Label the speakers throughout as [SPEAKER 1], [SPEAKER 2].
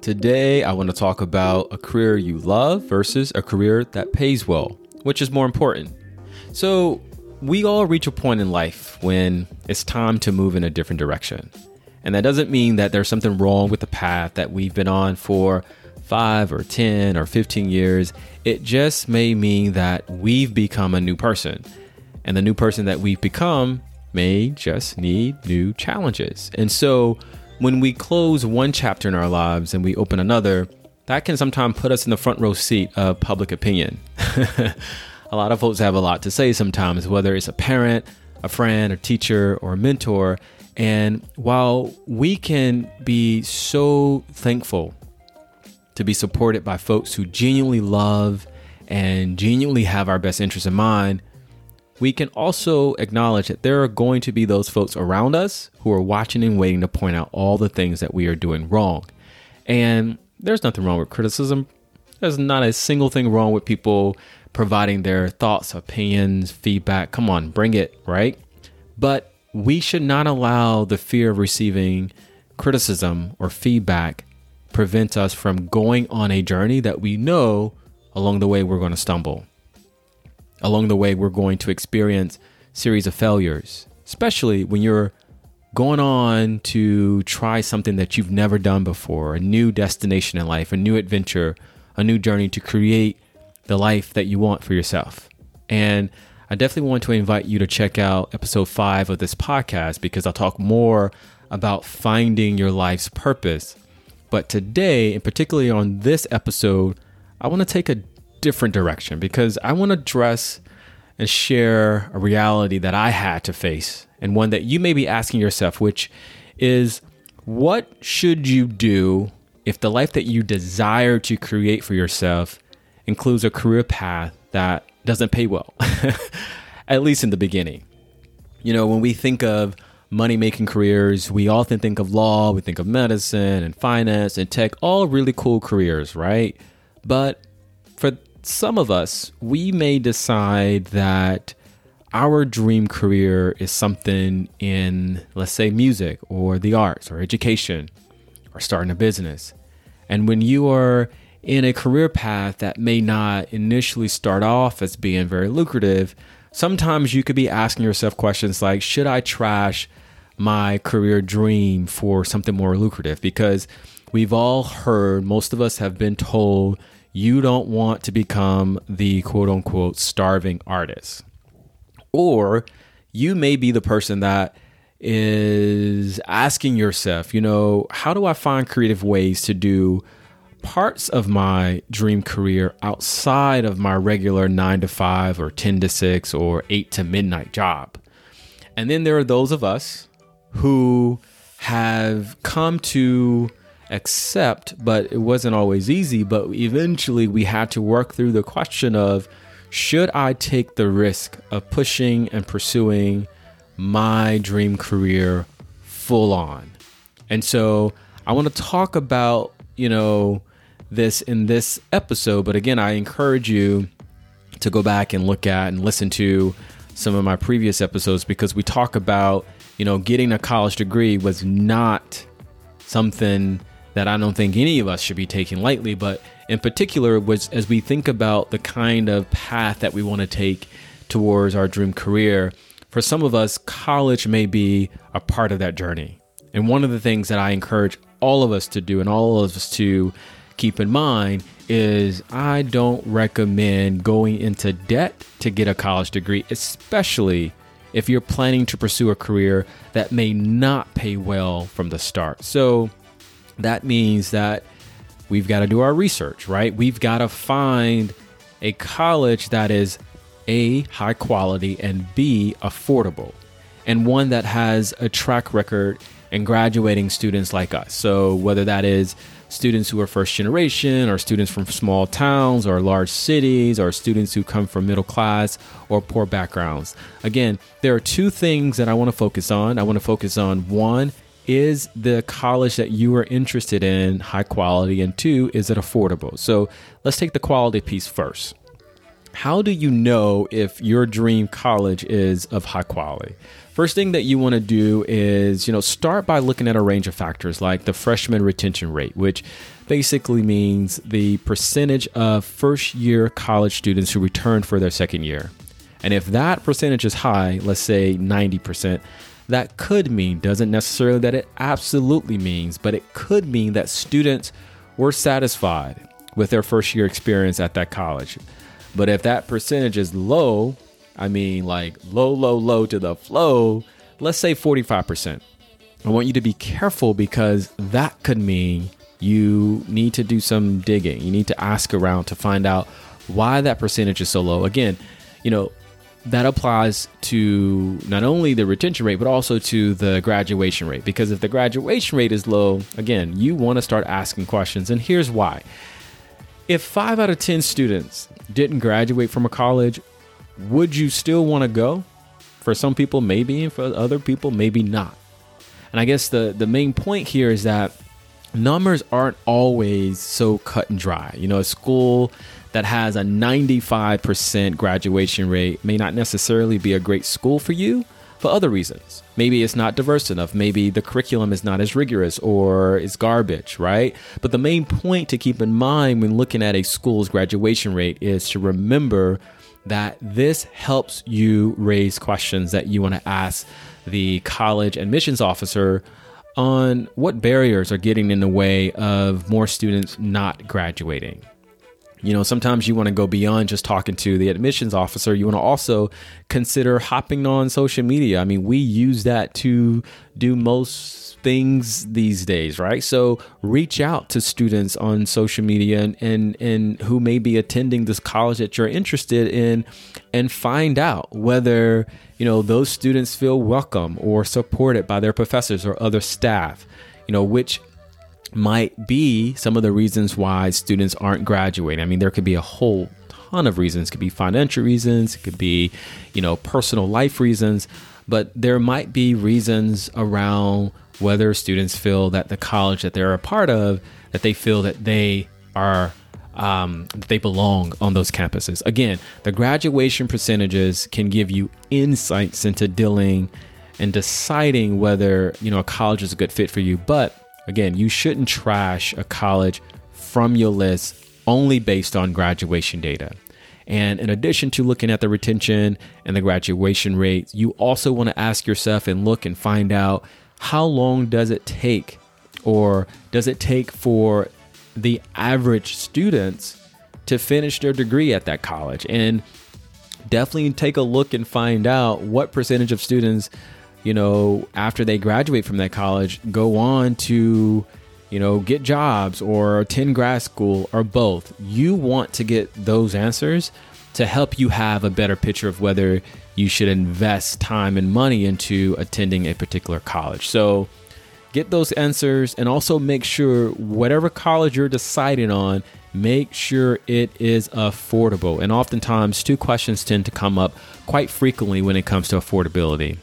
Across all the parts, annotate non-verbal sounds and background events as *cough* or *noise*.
[SPEAKER 1] Today, I want to talk about a career you love versus a career that pays well, which is more important. So, we all reach a point in life when it's time to move in a different direction. And that doesn't mean that there's something wrong with the path that we've been on for five or 10 or 15 years. It just may mean that we've become a new person. And the new person that we've become may just need new challenges. And so, when we close one chapter in our lives and we open another, that can sometimes put us in the front row seat of public opinion. *laughs* a lot of folks have a lot to say sometimes, whether it's a parent, a friend, a teacher, or a mentor. And while we can be so thankful to be supported by folks who genuinely love and genuinely have our best interests in mind, we can also acknowledge that there are going to be those folks around us who are watching and waiting to point out all the things that we are doing wrong. And there's nothing wrong with criticism. There's not a single thing wrong with people providing their thoughts, opinions, feedback. Come on, bring it, right? But we should not allow the fear of receiving criticism or feedback prevent us from going on a journey that we know along the way we're going to stumble along the way we're going to experience series of failures, especially when you're going on to try something that you've never done before, a new destination in life, a new adventure, a new journey to create the life that you want for yourself. And I definitely want to invite you to check out episode five of this podcast because I'll talk more about finding your life's purpose. But today, and particularly on this episode, I want to take a different direction because I want to address and share a reality that I had to face and one that you may be asking yourself, which is what should you do if the life that you desire to create for yourself includes a career path that doesn't pay well, *laughs* at least in the beginning? You know, when we think of money making careers, we often think of law, we think of medicine and finance and tech, all really cool careers, right? But for some of us, we may decide that our dream career is something in, let's say, music or the arts or education or starting a business. And when you are in a career path that may not initially start off as being very lucrative, sometimes you could be asking yourself questions like, should I trash my career dream for something more lucrative? Because we've all heard, most of us have been told you don't want to become the quote unquote starving artist. Or you may be the person that is asking yourself, you know, how do I find creative ways to do parts of my dream career outside of my regular nine to five or 10 to six or eight to midnight job? And then there are those of us who have come to accept, but it wasn't always easy. But eventually, we had to work through the question of should I take the risk of pushing and pursuing my dream career full on? And so, I want to talk about, you know, this in this episode. But again, I encourage you to go back and look at and listen to some of my previous episodes because we talk about, you know, getting a college degree was not something that I don't think any of us should be taking lightly, but in particular was as we think about the kind of path that we want to take towards our dream career, for some of us, college may be a part of that journey. And one of the things that I encourage all of us to do and all of us to keep in mind is I don't recommend going into debt to get a college degree, especially if you're planning to pursue a career that may not pay well from the start. So, that means that we've got to do our research, right? We've got to find a college that is A, high quality, and B, affordable, and one that has a track record in graduating students like us. So, whether that is students who are first generation, or students from small towns or large cities, or students who come from middle class or poor backgrounds. Again, there are two things that I want to focus on. I want to focus on one, is the college that you are interested in high quality and two is it affordable so let's take the quality piece first how do you know if your dream college is of high quality? First thing that you want to do is, you know, start by looking at a range of factors like the freshman retention rate, which basically means the percentage of first year college students who return for their second year. And if that percentage is high, let's say 90%, that could mean, doesn't necessarily that it absolutely means, but it could mean that students were satisfied with their first year experience at that college. But if that percentage is low, I mean like low, low, low to the flow, let's say 45%. I want you to be careful because that could mean you need to do some digging. You need to ask around to find out why that percentage is so low. Again, you know, that applies to not only the retention rate, but also to the graduation rate. Because if the graduation rate is low, again, you want to start asking questions. And here's why. If five out of 10 students didn't graduate from a college, would you still want to go? For some people, maybe, and for other people, maybe not. And I guess the, the main point here is that numbers aren't always so cut and dry. You know, a school that has a 95% graduation rate may not necessarily be a great school for you for other reasons. Maybe it's not diverse enough. Maybe the curriculum is not as rigorous or it's garbage, right? But the main point to keep in mind when looking at a school's graduation rate is to remember that this helps you raise questions that you want to ask the college admissions officer on what barriers are getting in the way of more students not graduating. You know, sometimes you want to go beyond just talking to the admissions officer. You want to also consider hopping on social media. I mean, we use that to do most things these days, right? So reach out to students on social media and, and, and who may be attending this college that you're interested in and find out whether, you know, those students feel welcome or supported by their professors or other staff, you know, which might be some of the reasons why students aren't graduating. I mean, there could be a whole ton of reasons. It could be financial reasons, it could be, you know, personal life reasons, but there might be reasons around whether students feel that the college that they're a part of that they feel that they are um, they belong on those campuses. Again, the graduation percentages can give you insights into dealing and deciding whether you know a college is a good fit for you. But again, you shouldn't trash a college from your list only based on graduation data. And in addition to looking at the retention and the graduation rates, you also want to ask yourself and look and find out how long does it take or does it take for the average students to finish their degree at that college and definitely take a look and find out what percentage of students you know after they graduate from that college go on to you know get jobs or attend grad school or both you want to get those answers to help you have a better picture of whether you should invest time and money into attending a particular college. So get those answers and also make sure whatever college you're deciding on, make sure it is affordable. And oftentimes, two questions tend to come up quite frequently when it comes to affordability.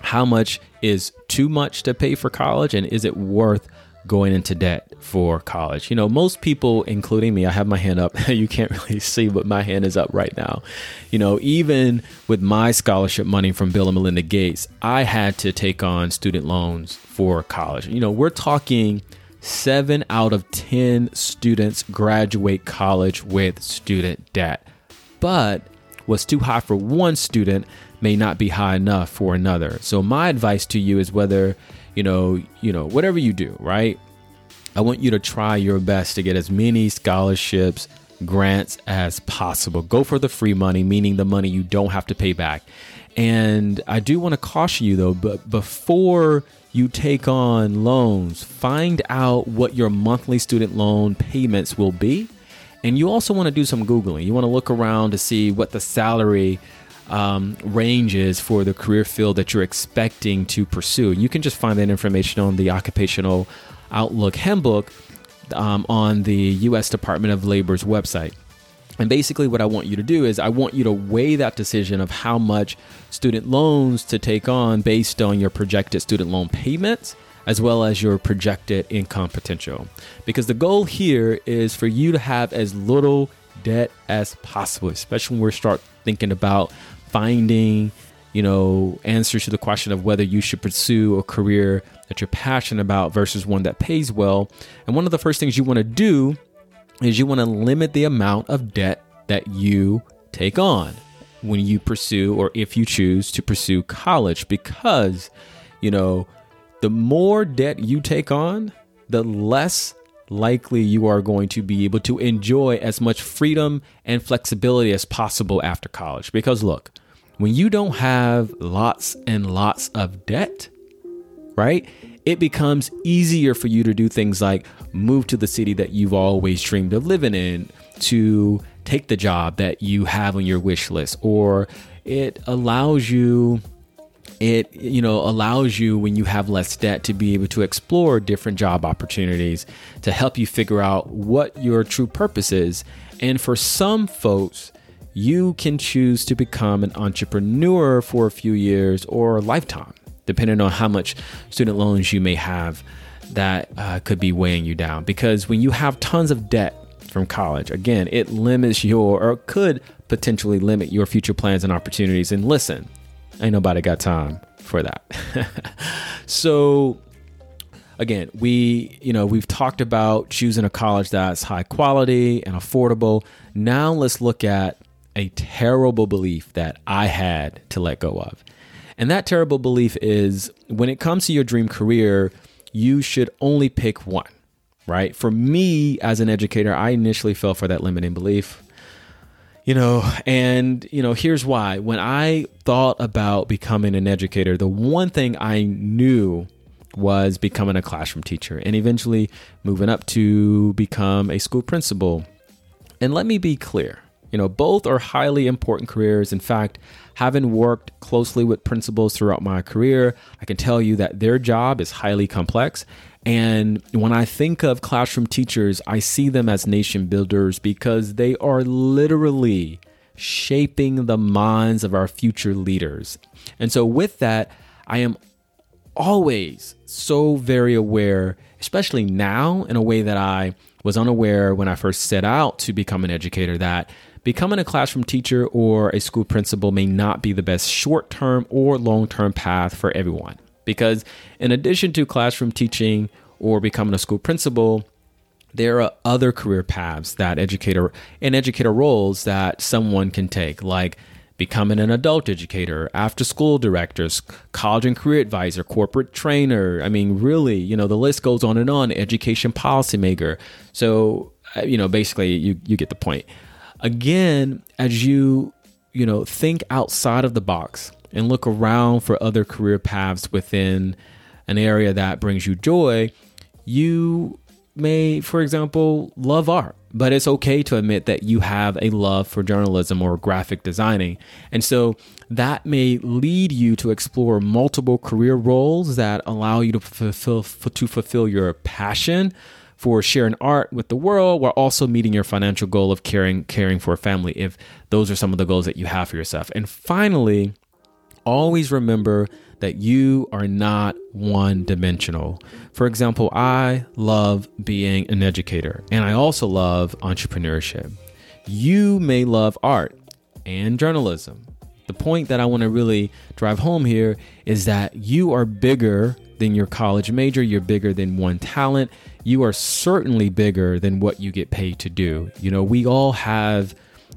[SPEAKER 1] How much is too much to pay for college, and is it worth going into debt for college. You know, most people, including me, I have my hand up. *laughs* you can't really see, but my hand is up right now. You know, even with my scholarship money from Bill and Melinda Gates, I had to take on student loans for college. You know, we're talking seven out of 10 students graduate college with student debt. But what's too high for one student may not be high enough for another. So my advice to you is whether you know, you know, whatever you do, right? I want you to try your best to get as many scholarships, grants as possible. Go for the free money, meaning the money you don't have to pay back. And I do want to caution you though, but before you take on loans, find out what your monthly student loan payments will be. And you also want to do some Googling. You want to look around to see what the salary um, ranges for the career field that you're expecting to pursue. You can just find that information on the Occupational Outlook Handbook um, on the U.S. Department of Labor's website. And basically, what I want you to do is I want you to weigh that decision of how much student loans to take on based on your projected student loan payments as well as your projected income potential. Because the goal here is for you to have as little debt as possible, especially when we start thinking about finding, you know, answers to the question of whether you should pursue a career that you're passionate about versus one that pays well. And one of the first things you want to do is you want to limit the amount of debt that you take on when you pursue or if you choose to pursue college because, you know, the more debt you take on, the less likely you are going to be able to enjoy as much freedom and flexibility as possible after college. Because look, when you don't have lots and lots of debt, right? It becomes easier for you to do things like move to the city that you've always dreamed of living in, to take the job that you have on your wish list, or it allows you it you know allows you when you have less debt to be able to explore different job opportunities to help you figure out what your true purpose is. And for some folks you can choose to become an entrepreneur for a few years or a lifetime depending on how much student loans you may have that uh, could be weighing you down. Because when you have tons of debt from college again it limits your or could potentially limit your future plans and opportunities. And listen Ain't nobody got time for that. *laughs* so again, we, you know, we've talked about choosing a college that's high quality and affordable. Now let's look at a terrible belief that I had to let go of. And that terrible belief is when it comes to your dream career, you should only pick one, right? For me as an educator, I initially fell for that limiting belief. You know, and, you know, here's why. When I thought about becoming an educator, the one thing I knew was becoming a classroom teacher and eventually moving up to become a school principal. And let me be clear, you know, both are highly important careers. In fact, having worked closely with principals throughout my career, I can tell you that their job is highly complex and when I think of classroom teachers, I see them as nation builders because they are literally shaping the minds of our future leaders. And so, with that, I am always so very aware, especially now in a way that I was unaware when I first set out to become an educator, that becoming a classroom teacher or a school principal may not be the best short term or long term path for everyone. Because in addition to classroom teaching or becoming a school principal, there are other career paths that educator and educator roles that someone can take, like becoming an adult educator, after school directors, college and career advisor, corporate trainer. I mean, really, you know, the list goes on and on, education policymaker. So, uh, you know, basically you, you get the point. Again, as you, you know, think outside of the box, and look around for other career paths within an area that brings you joy, you may, for example, love art. But it's okay to admit that you have a love for journalism or graphic designing. And so that may lead you to explore multiple career roles that allow you to fulfill, to fulfill your passion for sharing art with the world while also meeting your financial goal of caring caring for a family if those are some of the goals that you have for yourself. And finally, always remember that you are not one dimensional. For example, I love being an educator and I also love entrepreneurship. You may love art and journalism. The point that I want to really drive home here is that you are bigger than your college major, you're bigger than one talent, you are certainly bigger than what you get paid to do. You know, we all have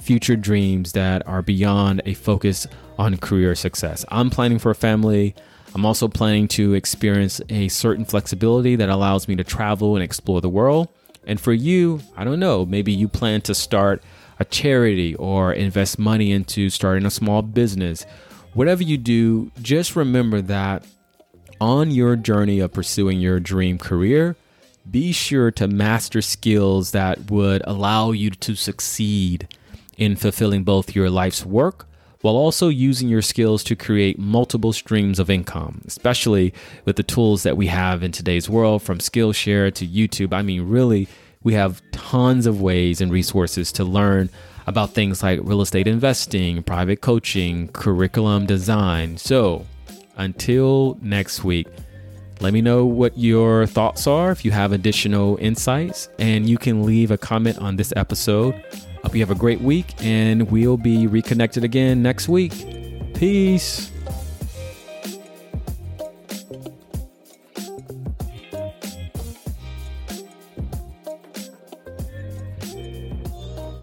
[SPEAKER 1] future dreams that are beyond a focus on career success. I'm planning for a family. I'm also planning to experience a certain flexibility that allows me to travel and explore the world. And for you, I don't know, maybe you plan to start a charity or invest money into starting a small business. Whatever you do, just remember that on your journey of pursuing your dream career, be sure to master skills that would allow you to succeed in fulfilling both your life's work while also using your skills to create multiple streams of income, especially with the tools that we have in today's world from Skillshare to YouTube. I mean, really, we have tons of ways and resources to learn about things like real estate investing, private coaching, curriculum design. So, until next week, let me know what your thoughts are if you have additional insights, and you can leave a comment on this episode Hope you have a great week, and we'll be reconnected again next week. Peace.